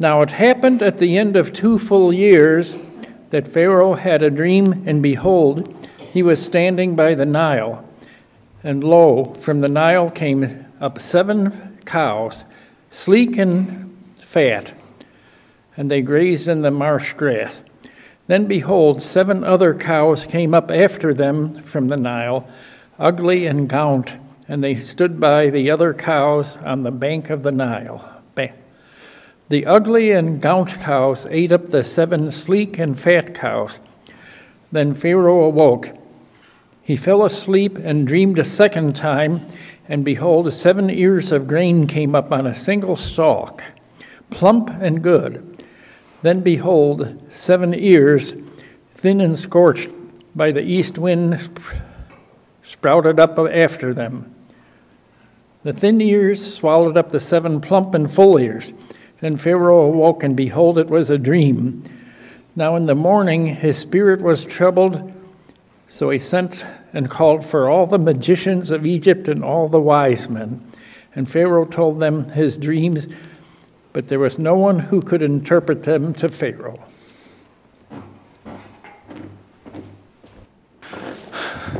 Now it happened at the end of two full years that Pharaoh had a dream, and behold, he was standing by the Nile. And lo, from the Nile came up seven cows, sleek and fat, and they grazed in the marsh grass. Then behold, seven other cows came up after them from the Nile, ugly and gaunt, and they stood by the other cows on the bank of the Nile. The ugly and gaunt cows ate up the seven sleek and fat cows. Then Pharaoh awoke. He fell asleep and dreamed a second time, and behold, seven ears of grain came up on a single stalk, plump and good. Then behold, seven ears, thin and scorched by the east wind, sprouted up after them. The thin ears swallowed up the seven plump and full ears. Then Pharaoh awoke, and behold, it was a dream. Now in the morning his spirit was troubled, so he sent and called for all the magicians of Egypt and all the wise men. And Pharaoh told them his dreams, but there was no one who could interpret them to Pharaoh.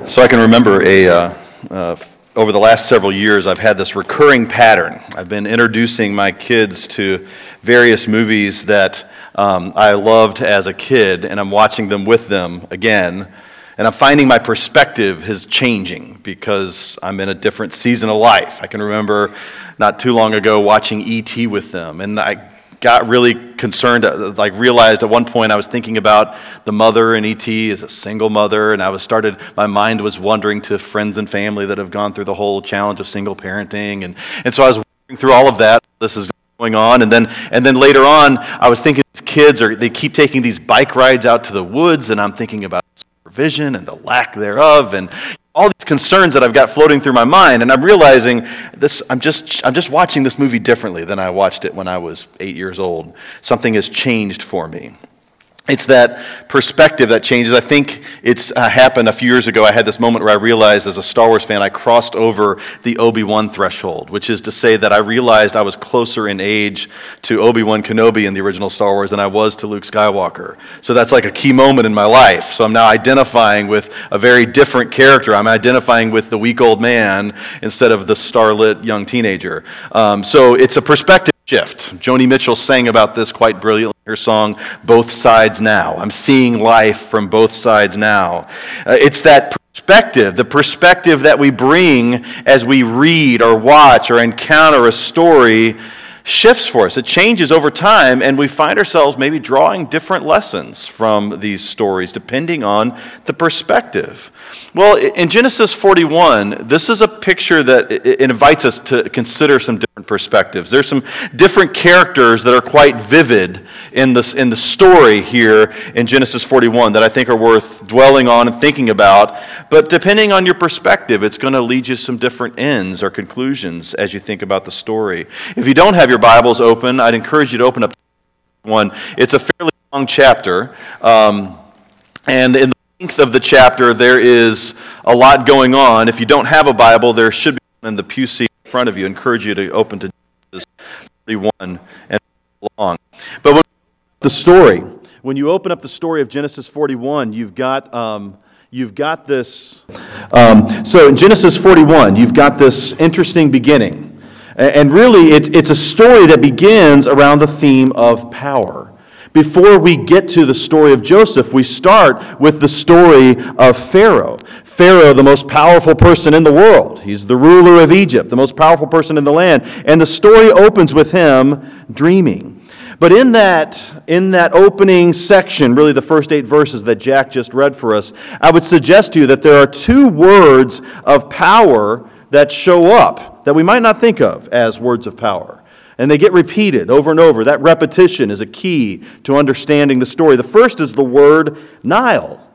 So I can remember a. Uh, uh, over the last several years, I've had this recurring pattern. I've been introducing my kids to various movies that um, I loved as a kid, and I'm watching them with them again. And I'm finding my perspective is changing because I'm in a different season of life. I can remember not too long ago watching E.T. with them, and I got really concerned, uh, like realized at one point I was thinking about the mother in ET as a single mother, and I was started, my mind was wandering to friends and family that have gone through the whole challenge of single parenting. And, and so I was through all of that. This is going on. And then, and then later on, I was thinking these kids are, they keep taking these bike rides out to the woods, and I'm thinking about supervision and the lack thereof. And all these concerns that I've got floating through my mind, and I'm realizing this, I'm, just, I'm just watching this movie differently than I watched it when I was eight years old. Something has changed for me. It's that perspective that changes. I think it's uh, happened a few years ago. I had this moment where I realized, as a Star Wars fan, I crossed over the Obi Wan threshold, which is to say that I realized I was closer in age to Obi Wan Kenobi in the original Star Wars than I was to Luke Skywalker. So that's like a key moment in my life. So I'm now identifying with a very different character. I'm identifying with the weak old man instead of the starlit young teenager. Um, so it's a perspective shift. Joni Mitchell sang about this quite brilliantly her song, Both Sides Now. I'm seeing life from both sides now. Uh, it's that perspective, the perspective that we bring as we read or watch or encounter a story shifts for us. It changes over time, and we find ourselves maybe drawing different lessons from these stories depending on the perspective. Well, in Genesis 41, this is a picture that invites us to consider some different perspectives. There's some different characters that are quite vivid in, this, in the story here in Genesis 41 that I think are worth dwelling on and thinking about. But depending on your perspective, it's going to lead you to some different ends or conclusions as you think about the story. If you don't have your Bibles open, I'd encourage you to open up one. It's a fairly long chapter. Um, and in the length of the chapter, there is a lot going on. If you don't have a Bible, there should be one in the pew seat in front of you. I encourage you to open to Genesis 41 and along. But when the story, when you open up the story of Genesis 41, you've got. Um, you've got this. Um, so in Genesis 41, you've got this interesting beginning. And really, it, it's a story that begins around the theme of power. Before we get to the story of Joseph, we start with the story of Pharaoh. Pharaoh, the most powerful person in the world. He's the ruler of Egypt, the most powerful person in the land. And the story opens with him dreaming. But in that, in that opening section, really the first eight verses that Jack just read for us, I would suggest to you that there are two words of power that show up that we might not think of as words of power and they get repeated over and over. That repetition is a key to understanding the story. The first is the word Nile.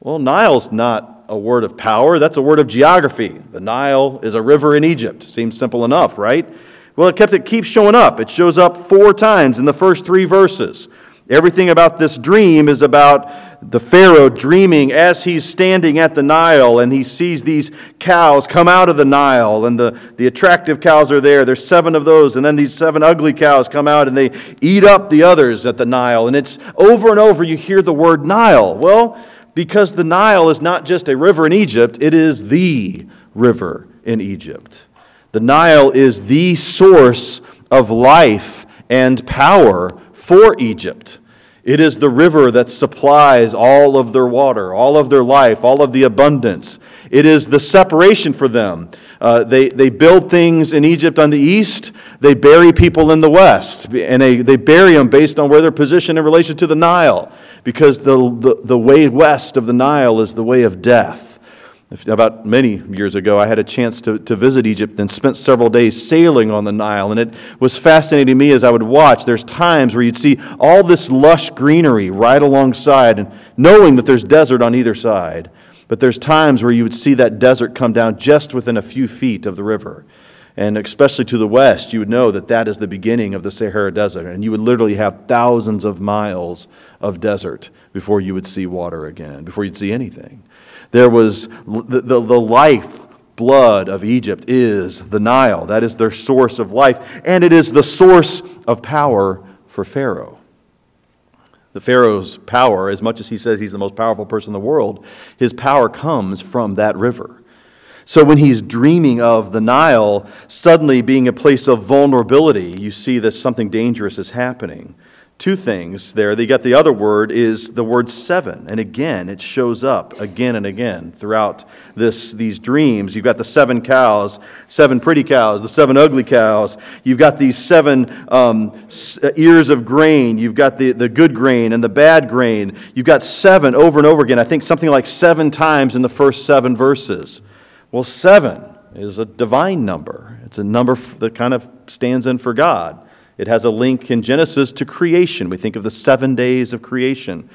Well, Nile's not a word of power, that's a word of geography. The Nile is a river in Egypt. Seems simple enough, right? Well, it, kept, it keeps showing up. It shows up four times in the first three verses. Everything about this dream is about the Pharaoh dreaming as he's standing at the Nile and he sees these cows come out of the Nile and the, the attractive cows are there. There's seven of those, and then these seven ugly cows come out and they eat up the others at the Nile. And it's over and over you hear the word Nile. Well, because the Nile is not just a river in Egypt, it is the river in Egypt. The Nile is the source of life and power for Egypt. It is the river that supplies all of their water, all of their life, all of the abundance. It is the separation for them. Uh, they, they build things in Egypt on the east, they bury people in the west, and they, they bury them based on where they're positioned in relation to the Nile, because the, the, the way west of the Nile is the way of death. About many years ago, I had a chance to, to visit Egypt and spent several days sailing on the Nile. And it was fascinating to me as I would watch. There's times where you'd see all this lush greenery right alongside, and knowing that there's desert on either side. But there's times where you would see that desert come down just within a few feet of the river. And especially to the west, you would know that that is the beginning of the Sahara Desert. And you would literally have thousands of miles of desert before you would see water again, before you'd see anything. There was the, the, the life blood of Egypt is the Nile. That is their source of life, and it is the source of power for Pharaoh. The Pharaoh's power, as much as he says he's the most powerful person in the world, his power comes from that river. So when he's dreaming of the Nile suddenly being a place of vulnerability, you see that something dangerous is happening two things there. They got the other word is the word seven. And again, it shows up again and again throughout this, these dreams. You've got the seven cows, seven pretty cows, the seven ugly cows. You've got these seven um, uh, ears of grain. You've got the, the good grain and the bad grain. You've got seven over and over again. I think something like seven times in the first seven verses. Well, seven is a divine number. It's a number that kind of stands in for God. It has a link in Genesis to creation. We think of the seven days of creation.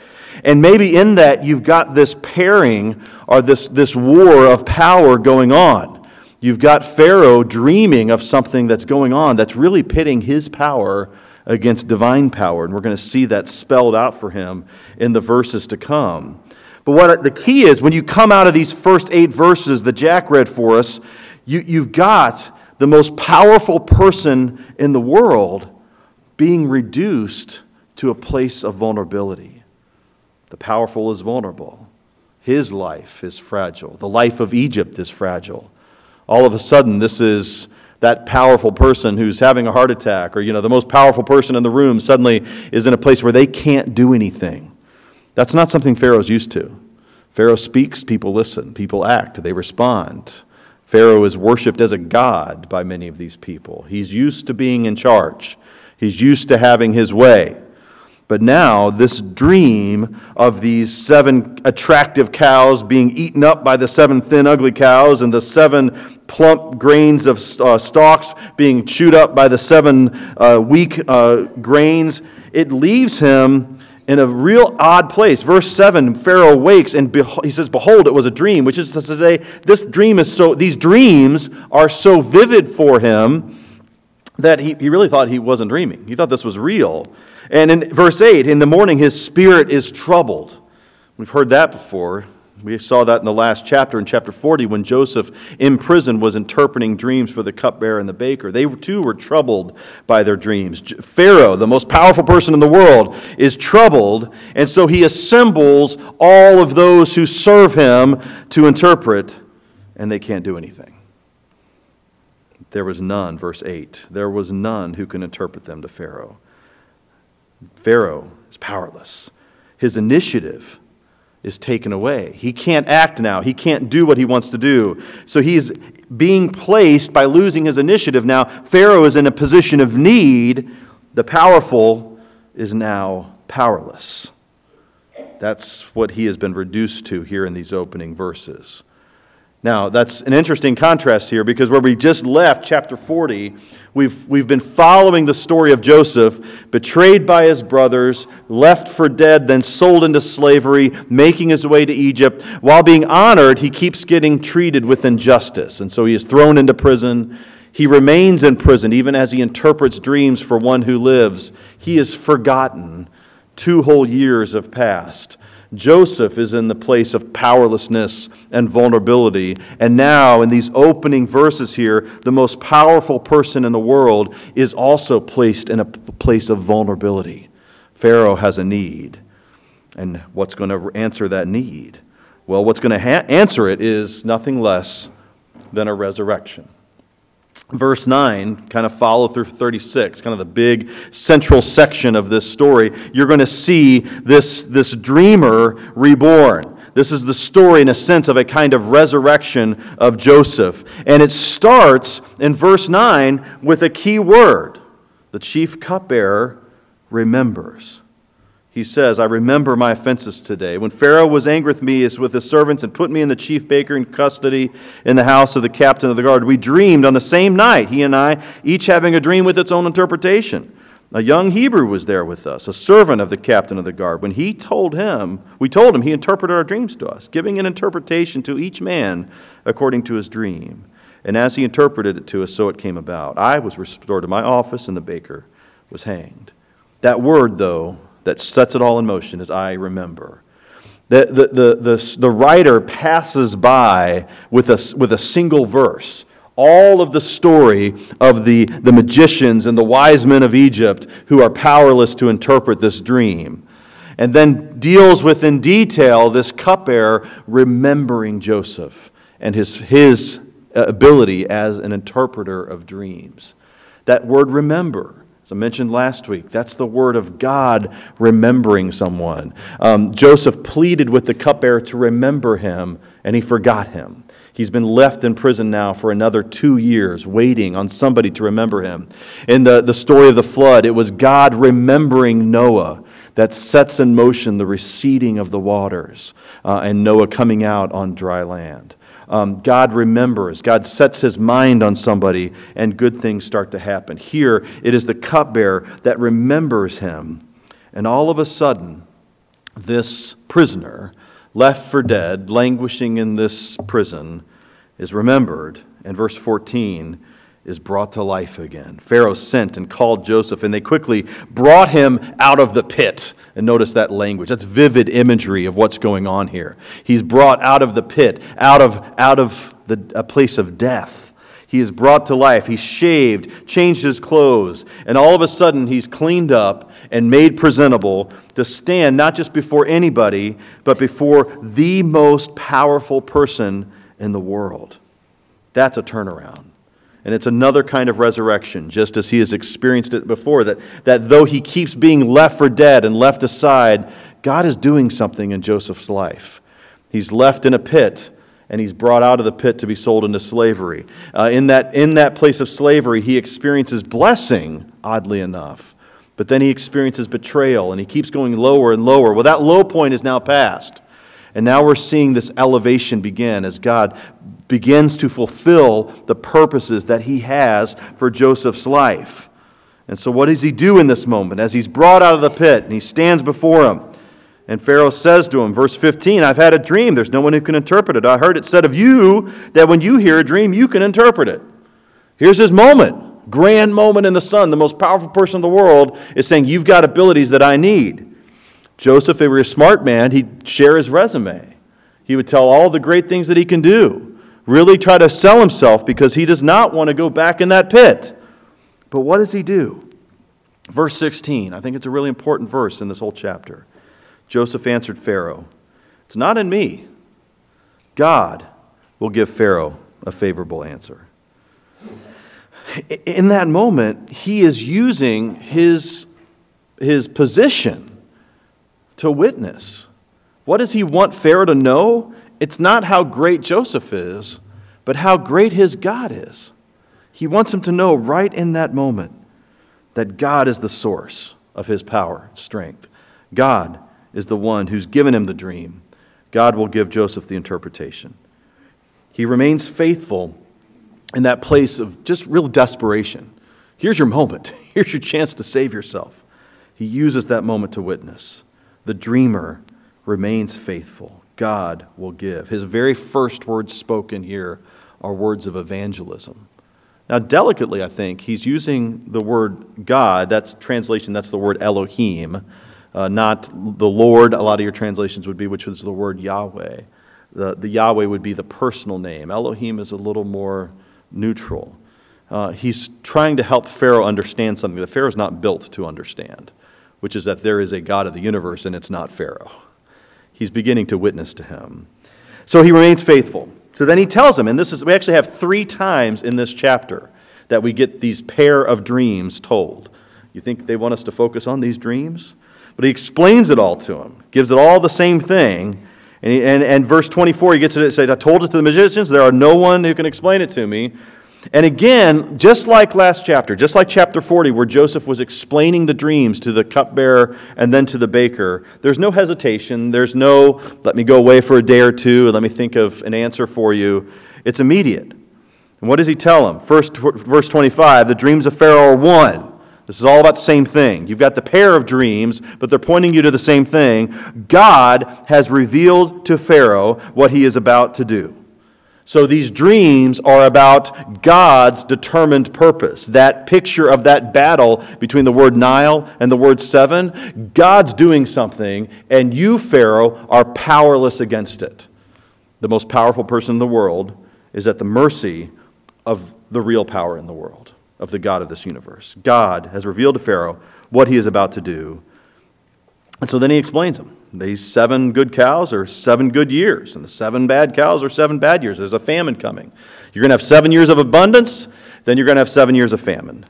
And maybe in that you've got this pairing or this, this war of power going on. You've got Pharaoh dreaming of something that's going on that's really pitting his power against divine power. And we're going to see that spelled out for him in the verses to come. But what the key is, when you come out of these first eight verses that Jack read for us, you, you've got the most powerful person in the world being reduced to a place of vulnerability. The powerful is vulnerable. His life is fragile. The life of Egypt is fragile. All of a sudden, this is that powerful person who's having a heart attack, or you know, the most powerful person in the room suddenly is in a place where they can't do anything. That's not something Pharaoh's used to. Pharaoh speaks, people listen, people act, they respond. Pharaoh is worshiped as a god by many of these people. He's used to being in charge. He's used to having his way. But now, this dream of these seven attractive cows being eaten up by the seven thin, ugly cows, and the seven plump grains of uh, stalks being chewed up by the seven uh, weak uh, grains, it leaves him in a real odd place. Verse 7 Pharaoh wakes and he says, Behold, it was a dream, which is to say, this dream is so, these dreams are so vivid for him that he, he really thought he wasn't dreaming. He thought this was real. And in verse 8, in the morning his spirit is troubled. We've heard that before. We saw that in the last chapter, in chapter 40, when Joseph in prison was interpreting dreams for the cupbearer and the baker. They too were troubled by their dreams. Pharaoh, the most powerful person in the world, is troubled, and so he assembles all of those who serve him to interpret, and they can't do anything. There was none, verse 8. There was none who can interpret them to Pharaoh. Pharaoh is powerless. His initiative is taken away. He can't act now. He can't do what he wants to do. So he's being placed by losing his initiative. Now, Pharaoh is in a position of need. The powerful is now powerless. That's what he has been reduced to here in these opening verses. Now, that's an interesting contrast here because where we just left, chapter 40, we've, we've been following the story of Joseph, betrayed by his brothers, left for dead, then sold into slavery, making his way to Egypt. While being honored, he keeps getting treated with injustice. And so he is thrown into prison. He remains in prison, even as he interprets dreams for one who lives. He is forgotten Two whole years have passed. Joseph is in the place of powerlessness and vulnerability. And now, in these opening verses here, the most powerful person in the world is also placed in a place of vulnerability. Pharaoh has a need. And what's going to answer that need? Well, what's going to ha- answer it is nothing less than a resurrection verse 9 kind of follow through 36 kind of the big central section of this story you're going to see this, this dreamer reborn. This is the story in a sense of a kind of resurrection of joseph. And it starts in verse 9 with a key word the chief cupbearer remembers he says, I remember my offenses today. When Pharaoh was angry with me as with his servants and put me and the chief baker in custody in the house of the captain of the guard, we dreamed on the same night, he and I, each having a dream with its own interpretation. A young Hebrew was there with us, a servant of the captain of the guard. When he told him, we told him, he interpreted our dreams to us, giving an interpretation to each man according to his dream. And as he interpreted it to us, so it came about. I was restored to my office, and the baker was hanged. That word, though, that sets it all in motion as I remember. The, the, the, the, the writer passes by with a, with a single verse all of the story of the, the magicians and the wise men of Egypt who are powerless to interpret this dream. And then deals with in detail this cupbearer remembering Joseph and his, his uh, ability as an interpreter of dreams. That word remember as I mentioned last week, that's the word of God remembering someone. Um, Joseph pleaded with the cupbearer to remember him, and he forgot him. He's been left in prison now for another two years, waiting on somebody to remember him. In the, the story of the flood, it was God remembering Noah that sets in motion the receding of the waters uh, and Noah coming out on dry land um, God remembers, God sets his mind on somebody, and good things start to happen. Here, it is the cupbearer that remembers him. And all of a sudden, this prisoner, left for dead, languishing in this prison, is remembered. And verse 14 is brought to life again. Pharaoh sent and called Joseph, and they quickly brought him out of the pit. And notice that language. That's vivid imagery of what's going on here. He's brought out of the pit, out of, out of the, a place of death. He is brought to life. He's shaved, changed his clothes, and all of a sudden he's cleaned up and made presentable to stand not just before anybody, but before the most powerful person in the world. That's a turnaround. And it's another kind of resurrection, just as he has experienced it before, that, that though he keeps being left for dead and left aside, God is doing something in Joseph's life. He's left in a pit, and he's brought out of the pit to be sold into slavery. Uh, in, that, in that place of slavery, he experiences blessing, oddly enough. But then he experiences betrayal, and he keeps going lower and lower. Well, that low point is now past. And now we're seeing this elevation begin as God begins to fulfill the purposes that he has for Joseph's life. And so, what does he do in this moment as he's brought out of the pit and he stands before him? And Pharaoh says to him, verse 15, I've had a dream. There's no one who can interpret it. I heard it said of you that when you hear a dream, you can interpret it. Here's his moment, grand moment in the sun. The most powerful person in the world is saying, You've got abilities that I need. Joseph, if he were a smart man, he'd share his resume. He would tell all the great things that he can do really try to sell himself because he does not want to go back in that pit. But what does he do? Verse 16, I think it's a really important verse in this whole chapter. Joseph answered Pharaoh, It's not in me. God will give Pharaoh a favorable answer. In that moment, he is using his, his position to witness. What does he want Pharaoh to know? It's not how great Joseph is, but how great his God is. He wants him to know right in that moment that God is the source of his power, strength. God is the one who's given him the dream. God will give Joseph the interpretation. He remains faithful in that place of just real desperation. Here's your moment. Here's your chance to save yourself. He uses that moment to witness. The dreamer remains faithful. God will give. His very first words spoken here are words of evangelism. Now, delicately, I think, he's using the word God. That's translation, that's the word Elohim. uh, not the Lord, a lot of your translations would be, which is the word Yahweh. The, the Yahweh would be the personal name. Elohim is a little more neutral. Uh, he's trying to help Pharaoh understand something that Pharaoh's not built to understand, which is that there is a God of the universe and it's not Pharaoh. He's beginning to witness to him. So he remains faithful. So then he tells him, and this is, we actually have three times in this chapter that we get these pair of dreams told. You think they want us to focus on these dreams? But he explains it all to him, gives it all the same thing. And, he, and, and verse 24, he gets it, and says, I told it to the magicians, there are no one who can explain it to me. And again, just like last chapter, just like chapter 40, where Joseph was explaining the dreams to the cupbearer and then to the baker, there's no hesitation. There's no, let me go away for a day or two and let me think of an answer for you. It's immediate. And what does he tell him? First, verse 25 the dreams of Pharaoh are one. This is all about the same thing. You've got the pair of dreams, but they're pointing you to the same thing. God has revealed to Pharaoh what he is about to do. So these dreams are about God's determined purpose. That picture of that battle between the word Nile and the word seven, God's doing something, and you, Pharaoh, are powerless against it. The most powerful person in the world is at the mercy of the real power in the world, of the God of this universe. God has revealed to Pharaoh what he is about to do. And so then he explains them. These seven good cows are seven good years, and the seven bad cows are seven bad years. There's a famine coming. You're going to have seven years of abundance, then you're going to have seven years of famine.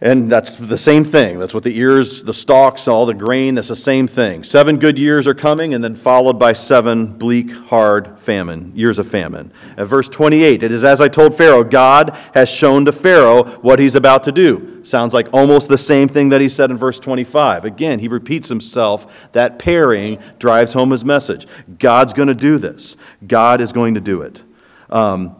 And that's the same thing. That's what the ears, the stalks, all the grain, that's the same thing. Seven good years are coming, and then followed by seven bleak, hard famine, years of famine. At verse 28, it is as I told Pharaoh, God has shown to Pharaoh what he's about to do. Sounds like almost the same thing that he said in verse 25. Again, he repeats himself. That pairing drives home his message. God's going to do this, God is going to do it. Um,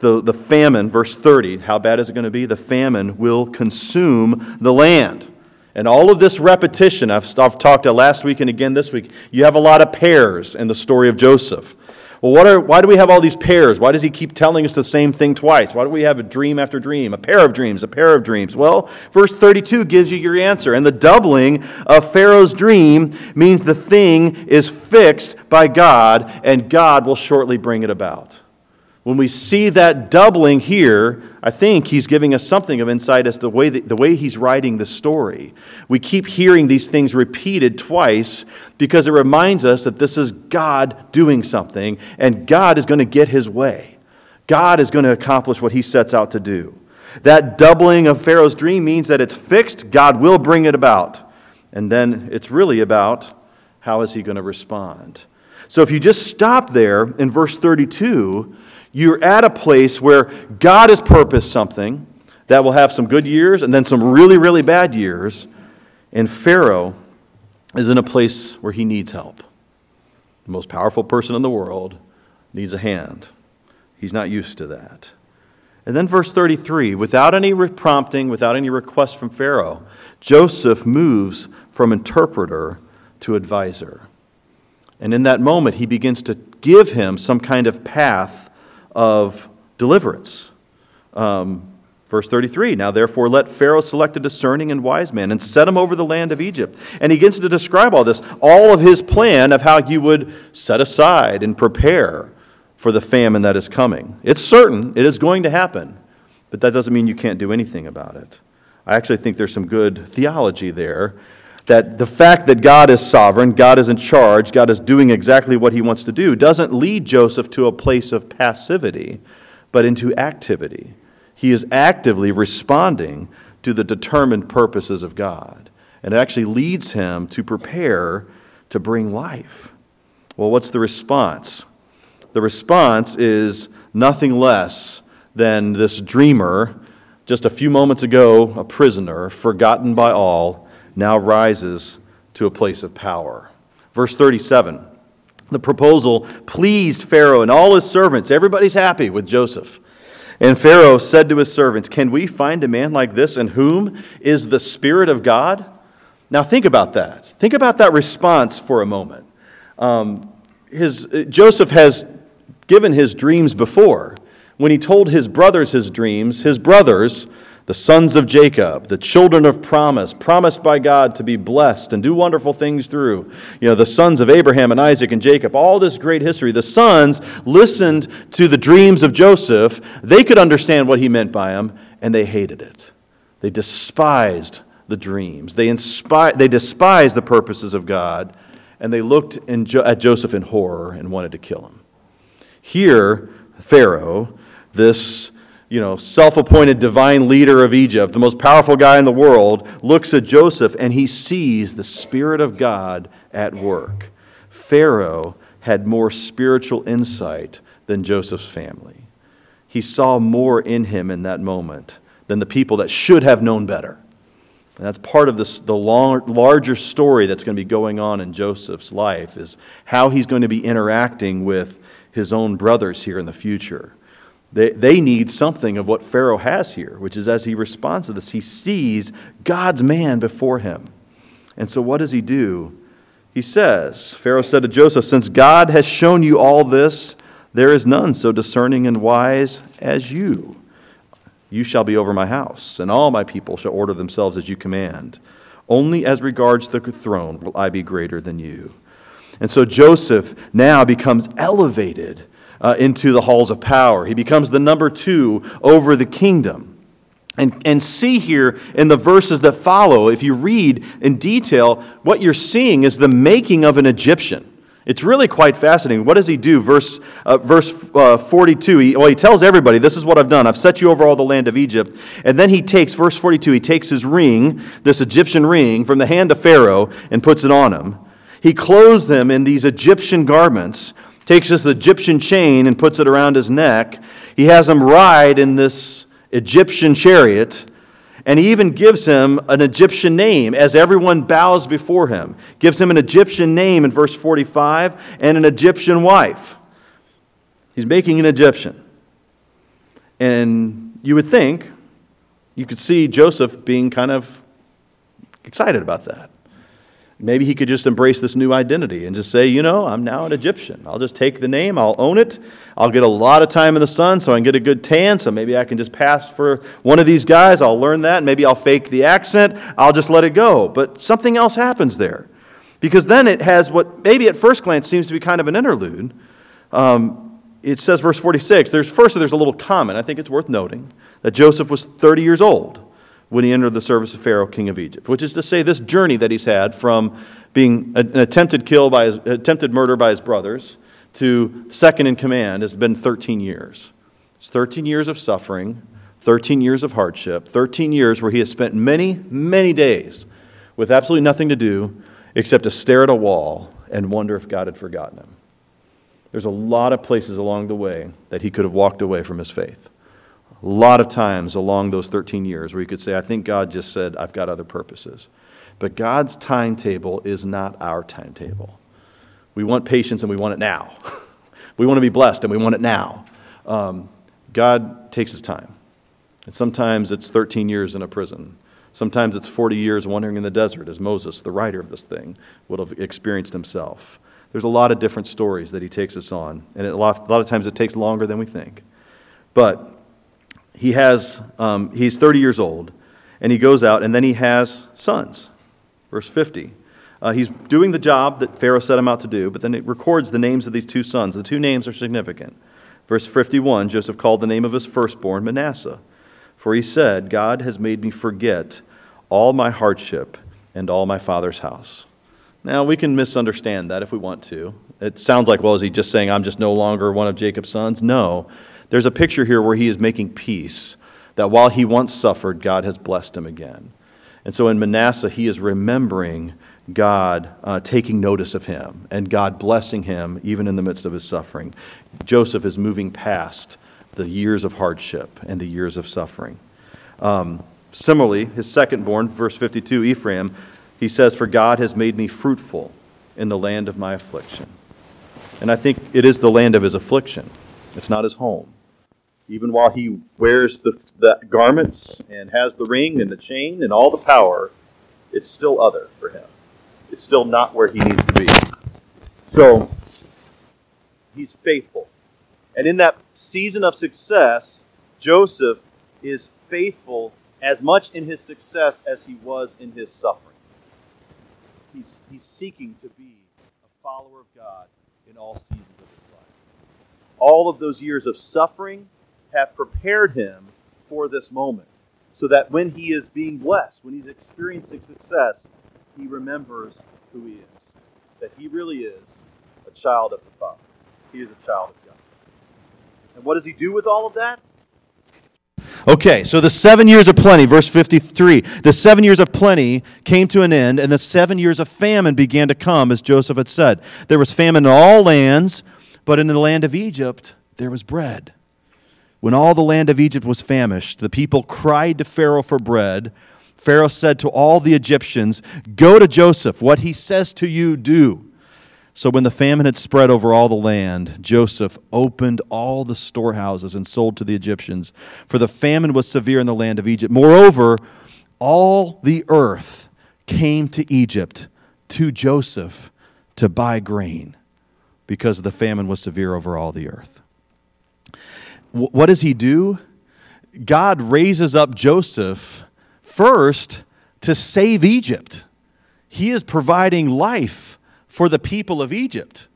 so the famine, verse 30, how bad is it going to be? The famine will consume the land. And all of this repetition, I've, I've talked to last week and again this week, you have a lot of pairs in the story of Joseph. Well, what are, why do we have all these pairs? Why does he keep telling us the same thing twice? Why do we have a dream after dream, a pair of dreams, a pair of dreams? Well, verse 32 gives you your answer. And the doubling of Pharaoh's dream means the thing is fixed by God, and God will shortly bring it about. When we see that doubling here, I think he's giving us something of insight as to the way, that, the way he's writing the story. We keep hearing these things repeated twice because it reminds us that this is God doing something, and God is going to get his way. God is going to accomplish what he sets out to do. That doubling of Pharaoh's dream means that it's fixed, God will bring it about. And then it's really about how is he going to respond. So if you just stop there in verse 32, you're at a place where God has purposed something that will have some good years and then some really, really bad years. And Pharaoh is in a place where he needs help. The most powerful person in the world needs a hand. He's not used to that. And then, verse 33 without any prompting, without any request from Pharaoh, Joseph moves from interpreter to advisor. And in that moment, he begins to give him some kind of path of deliverance. Um, verse 33 Now therefore let Pharaoh select a discerning and wise man and set him over the land of Egypt. And he begins to describe all this, all of his plan of how you would set aside and prepare for the famine that is coming. It's certain, it is going to happen, but that doesn't mean you can't do anything about it. I actually think there's some good theology there that the fact that God is sovereign, God is in charge, God is doing exactly what he wants to do, doesn't lead Joseph to a place of passivity, but into activity. He is actively responding to the determined purposes of God. And it actually leads him to prepare to bring life. Well, what's the response? The response is nothing less than this dreamer, just a few moments ago, a prisoner, forgotten by all now rises to a place of power. Verse 37 the proposal pleased Pharaoh and all his servants. Everybody's happy with Joseph. And Pharaoh said to his servants, Can we find a man like this in whom is the Spirit of God? Now think about that. Think about that response for a moment. Um, his, Joseph has given his dreams before. When he told his brothers his dreams, his brothers the sons of Jacob, the children of promise, promised by God to be blessed and do wonderful things through. You know, the sons of Abraham and Isaac and Jacob, all this great history. The sons listened to the dreams of Joseph. They could understand what he meant by them, and they hated it. They despised the dreams. They, inspi- they despised the purposes of God, and they looked jo- at Joseph in horror and wanted to kill him. Here, Pharaoh, this you know, self appointed divine leader of Egypt, the most powerful guy in the world, looks at Joseph and he sees the Spirit of God at work. Pharaoh had more spiritual insight than Joseph's family. He saw more in him in that moment than the people that should have known better. And that's part of this, the long, larger story that's going to be going on in Joseph's life is how he's going to be interacting with his own brothers here in the future. They, they need something of what Pharaoh has here, which is as he responds to this, he sees God's man before him. And so what does he do? He says, Pharaoh said to Joseph, Since God has shown you all this, there is none so discerning and wise as you. You shall be over my house, and all my people shall order themselves as you command. Only as regards the throne will I be greater than you. And so Joseph now becomes elevated uh, into the halls of power. He becomes the number two over the kingdom. And, and see here in the verses that follow, if you read in detail, what you're seeing is the making of an Egyptian. It's really quite fascinating. What does he do? Verse, uh, verse uh, 42, he, well, he tells everybody, This is what I've done. I've set you over all the land of Egypt. And then he takes, verse 42, he takes his ring, this Egyptian ring, from the hand of Pharaoh and puts it on him. He clothes them in these Egyptian garments takes this Egyptian chain and puts it around his neck. He has him ride in this Egyptian chariot, and he even gives him an Egyptian name as everyone bows before him. Gives him an Egyptian name in verse 45 and an Egyptian wife. He's making an Egyptian. And you would think, you could see Joseph being kind of excited about that. Maybe he could just embrace this new identity and just say, you know, I'm now an Egyptian. I'll just take the name, I'll own it. I'll get a lot of time in the sun so I can get a good tan, so maybe I can just pass for one of these guys. I'll learn that. Maybe I'll fake the accent. I'll just let it go. But something else happens there. Because then it has what maybe at first glance seems to be kind of an interlude. Um, it says, verse 46, there's, first there's a little comment. I think it's worth noting that Joseph was 30 years old when he entered the service of Pharaoh, king of Egypt, which is to say, this journey that he's had from being an attempted kill by his, attempted murder by his brothers to second in command has been 13 years. It's 13 years of suffering, 13 years of hardship, 13 years where he has spent many, many days with absolutely nothing to do except to stare at a wall and wonder if God had forgotten him. There's a lot of places along the way that he could have walked away from his faith a lot of times along those 13 years where you could say, I think God just said, I've got other purposes. But God's timetable is not our timetable. We want patience and we want it now. we want to be blessed and we want it now. Um, God takes his time. And sometimes it's 13 years in a prison. Sometimes it's 40 years wandering in the desert, as Moses, the writer of this thing, would have experienced himself. There's a lot of different stories that he takes us on, and a lot, a lot of times it takes longer than we think. But he has, um, he's 30 years old, and he goes out, and then he has sons. Verse 50. Uh, he's doing the job that Pharaoh set him out to do, but then it records the names of these two sons. The two names are significant. Verse 51 Joseph called the name of his firstborn Manasseh, for he said, God has made me forget all my hardship and all my father's house. Now, we can misunderstand that if we want to. It sounds like, well, is he just saying, I'm just no longer one of Jacob's sons? No. There's a picture here where he is making peace, that while he once suffered, God has blessed him again. And so in Manasseh, he is remembering God uh, taking notice of him and God blessing him even in the midst of his suffering. Joseph is moving past the years of hardship and the years of suffering. Um, similarly, his second born, verse 52, Ephraim, he says, For God has made me fruitful in the land of my affliction. And I think it is the land of his affliction, it's not his home. Even while he wears the, the garments and has the ring and the chain and all the power, it's still other for him. It's still not where he needs to be. So, he's faithful. And in that season of success, Joseph is faithful as much in his success as he was in his suffering. He's, he's seeking to be a follower of God in all seasons of his life. All of those years of suffering have prepared him for this moment so that when he is being blessed, when he's experiencing success, he remembers who he is. That he really is a child of the Father. He is a child of God. And what does he do with all of that? Okay, so the seven years of plenty, verse 53. The seven years of plenty came to an end, and the seven years of famine began to come, as Joseph had said. There was famine in all lands, but in the land of Egypt there was bread. When all the land of Egypt was famished, the people cried to Pharaoh for bread. Pharaoh said to all the Egyptians, Go to Joseph. What he says to you, do. So when the famine had spread over all the land, Joseph opened all the storehouses and sold to the Egyptians, for the famine was severe in the land of Egypt. Moreover, all the earth came to Egypt to Joseph to buy grain, because the famine was severe over all the earth. What does he do? God raises up Joseph first to save Egypt. He is providing life for the people of Egypt.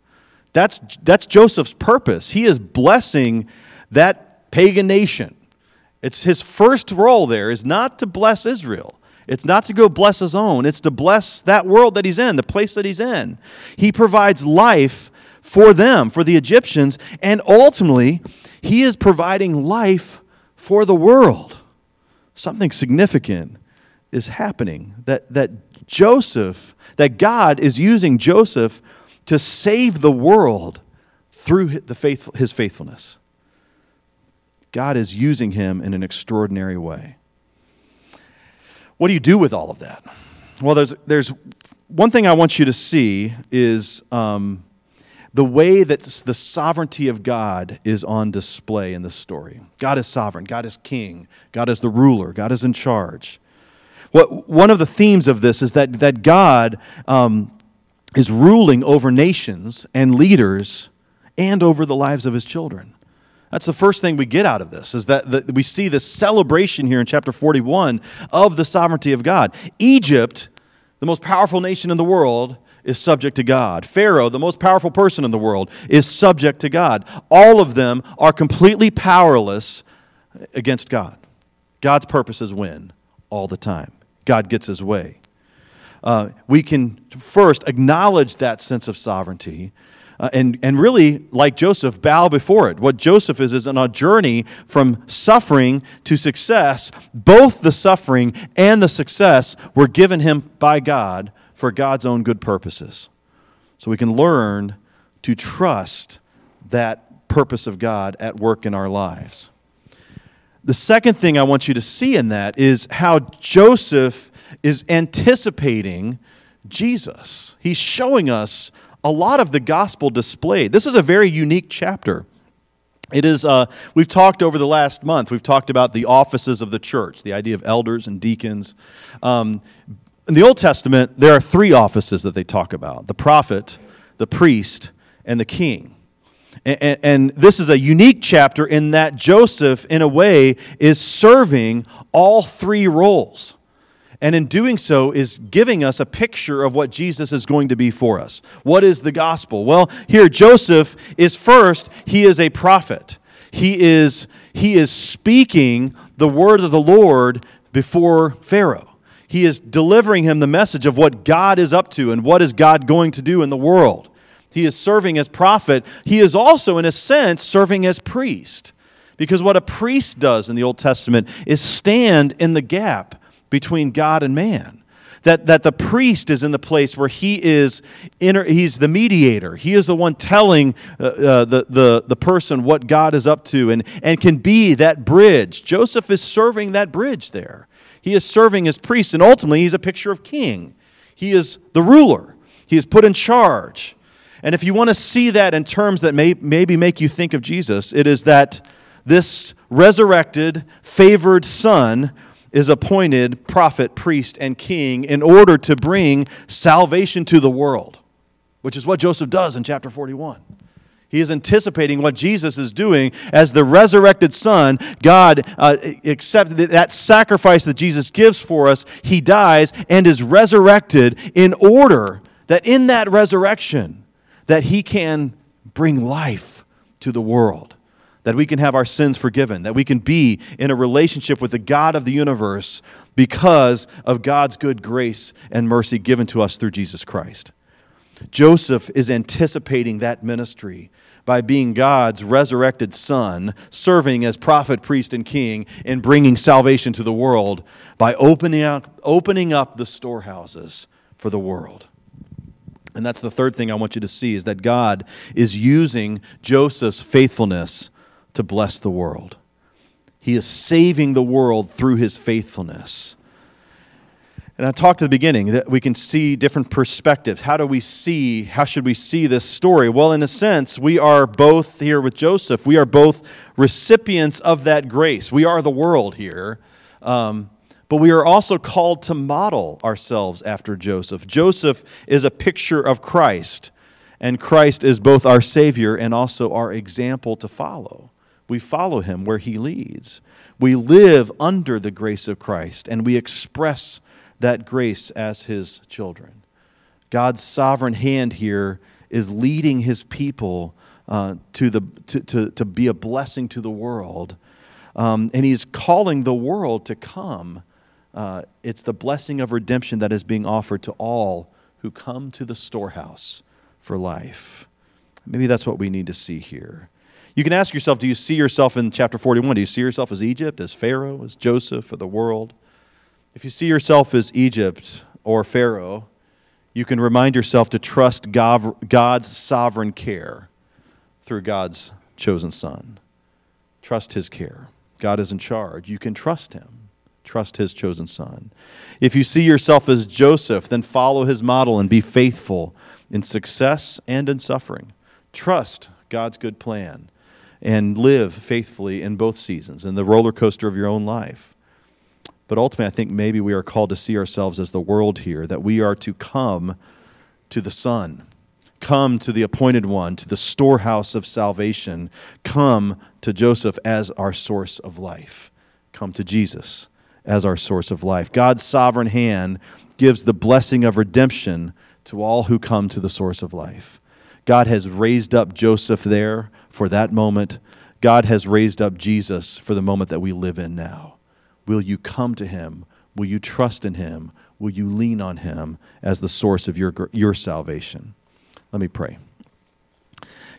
That's, that's Joseph's purpose. He is blessing that pagan nation. It's his first role there is not to bless Israel. It's not to go bless his own. It's to bless that world that he's in, the place that he's in. He provides life for them, for the Egyptians, and ultimately, he is providing life for the world. Something significant is happening that, that Joseph, that God is using Joseph to save the world through the faith, his faithfulness. God is using him in an extraordinary way. What do you do with all of that? Well, there's, there's one thing I want you to see is um, the way that the sovereignty of God is on display in this story. God is sovereign, God is king, God is the ruler, God is in charge. What, one of the themes of this is that, that God um, is ruling over nations and leaders and over the lives of his children. That's the first thing we get out of this is that, that we see this celebration here in chapter 41 of the sovereignty of God. Egypt, the most powerful nation in the world, is subject to God. Pharaoh, the most powerful person in the world, is subject to God. All of them are completely powerless against God. God's purposes win all the time. God gets his way. Uh, we can first acknowledge that sense of sovereignty uh, and, and really, like Joseph, bow before it. What Joseph is, is on a journey from suffering to success. Both the suffering and the success were given him by God for God's own good purposes. So we can learn to trust that purpose of God at work in our lives. The second thing I want you to see in that is how Joseph is anticipating Jesus. He's showing us a lot of the gospel displayed. This is a very unique chapter. It is, uh, we've talked over the last month, we've talked about the offices of the church, the idea of elders and deacons. Um, in the Old Testament, there are three offices that they talk about the prophet, the priest, and the king. And, and, this is a unique chapter in that Joseph, in a way, is serving all three roles. And in doing so, is giving us a picture of what Jesus is going to be for us. What is the gospel? Well, here, Joseph is first, he is a prophet. He is, he is speaking the word of the Lord before Pharaoh. He is delivering him the message of what God is up to and what is God going to do in the world. He is serving as prophet. He is also, in a sense, serving as priest. Because what a priest does in the Old Testament is stand in the gap between God and man. That, that the priest is in the place where he is inter, he's the mediator. He is the one telling uh, uh, the, the, the person what God is up to and, and can be that bridge. Joseph is serving that bridge there. He is serving as priest, and ultimately, he's a picture of king. He is the ruler, he is put in charge. And if you want to see that in terms that may maybe make you think of Jesus, it is that this resurrected, favored son is appointed prophet, priest, and king in order to bring salvation to the world, which is what Joseph does in chapter 41. He is anticipating what Jesus is doing as the resurrected Son. God uh, accepted that sacrifice that Jesus gives for us. He dies and is resurrected in order that in that resurrection, that He can bring life to the world, that we can have our sins forgiven, that we can be in a relationship with the God of the universe because of God's good grace and mercy given to us through Jesus Christ. Joseph is anticipating that ministry by being God's resurrected son, serving as prophet, priest, and king, and bringing salvation to the world by opening up, opening up the storehouses for the world. And that's the third thing I want you to see is that God is using Joseph's faithfulness to bless the world. He is saving the world through his faithfulness. And I talked at the beginning that we can see different perspectives. How do we see, how should we see this story? Well, in a sense, we are both here with Joseph, we are both recipients of that grace. We are the world here. Um, but we are also called to model ourselves after Joseph. Joseph is a picture of Christ, and Christ is both our Savior and also our example to follow. We follow him where he leads. We live under the grace of Christ, and we express that grace as his children. God's sovereign hand here is leading his people uh, to, the, to, to, to be a blessing to the world. Um, and he's calling the world to come. Uh, it's the blessing of redemption that is being offered to all who come to the storehouse for life. Maybe that's what we need to see here. You can ask yourself do you see yourself in chapter 41? Do you see yourself as Egypt, as Pharaoh, as Joseph, or the world? If you see yourself as Egypt or Pharaoh, you can remind yourself to trust God's sovereign care through God's chosen Son. Trust His care. God is in charge. You can trust Him. Trust His chosen Son. If you see yourself as Joseph, then follow His model and be faithful in success and in suffering. Trust God's good plan and live faithfully in both seasons, in the roller coaster of your own life. But ultimately, I think maybe we are called to see ourselves as the world here, that we are to come to the Son, come to the appointed one, to the storehouse of salvation, come to Joseph as our source of life, come to Jesus as our source of life. God's sovereign hand gives the blessing of redemption to all who come to the source of life. God has raised up Joseph there for that moment. God has raised up Jesus for the moment that we live in now. Will you come to him? Will you trust in him? Will you lean on him as the source of your, your salvation? Let me pray.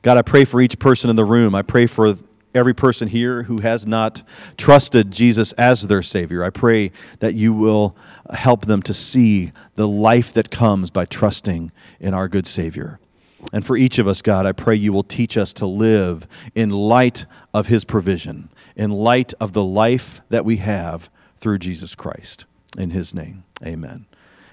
God, I pray for each person in the room. I pray for every person here who has not trusted Jesus as their Savior. I pray that you will help them to see the life that comes by trusting in our good Savior. And for each of us, God, I pray you will teach us to live in light of His provision in light of the life that we have through Jesus Christ. In his name, amen.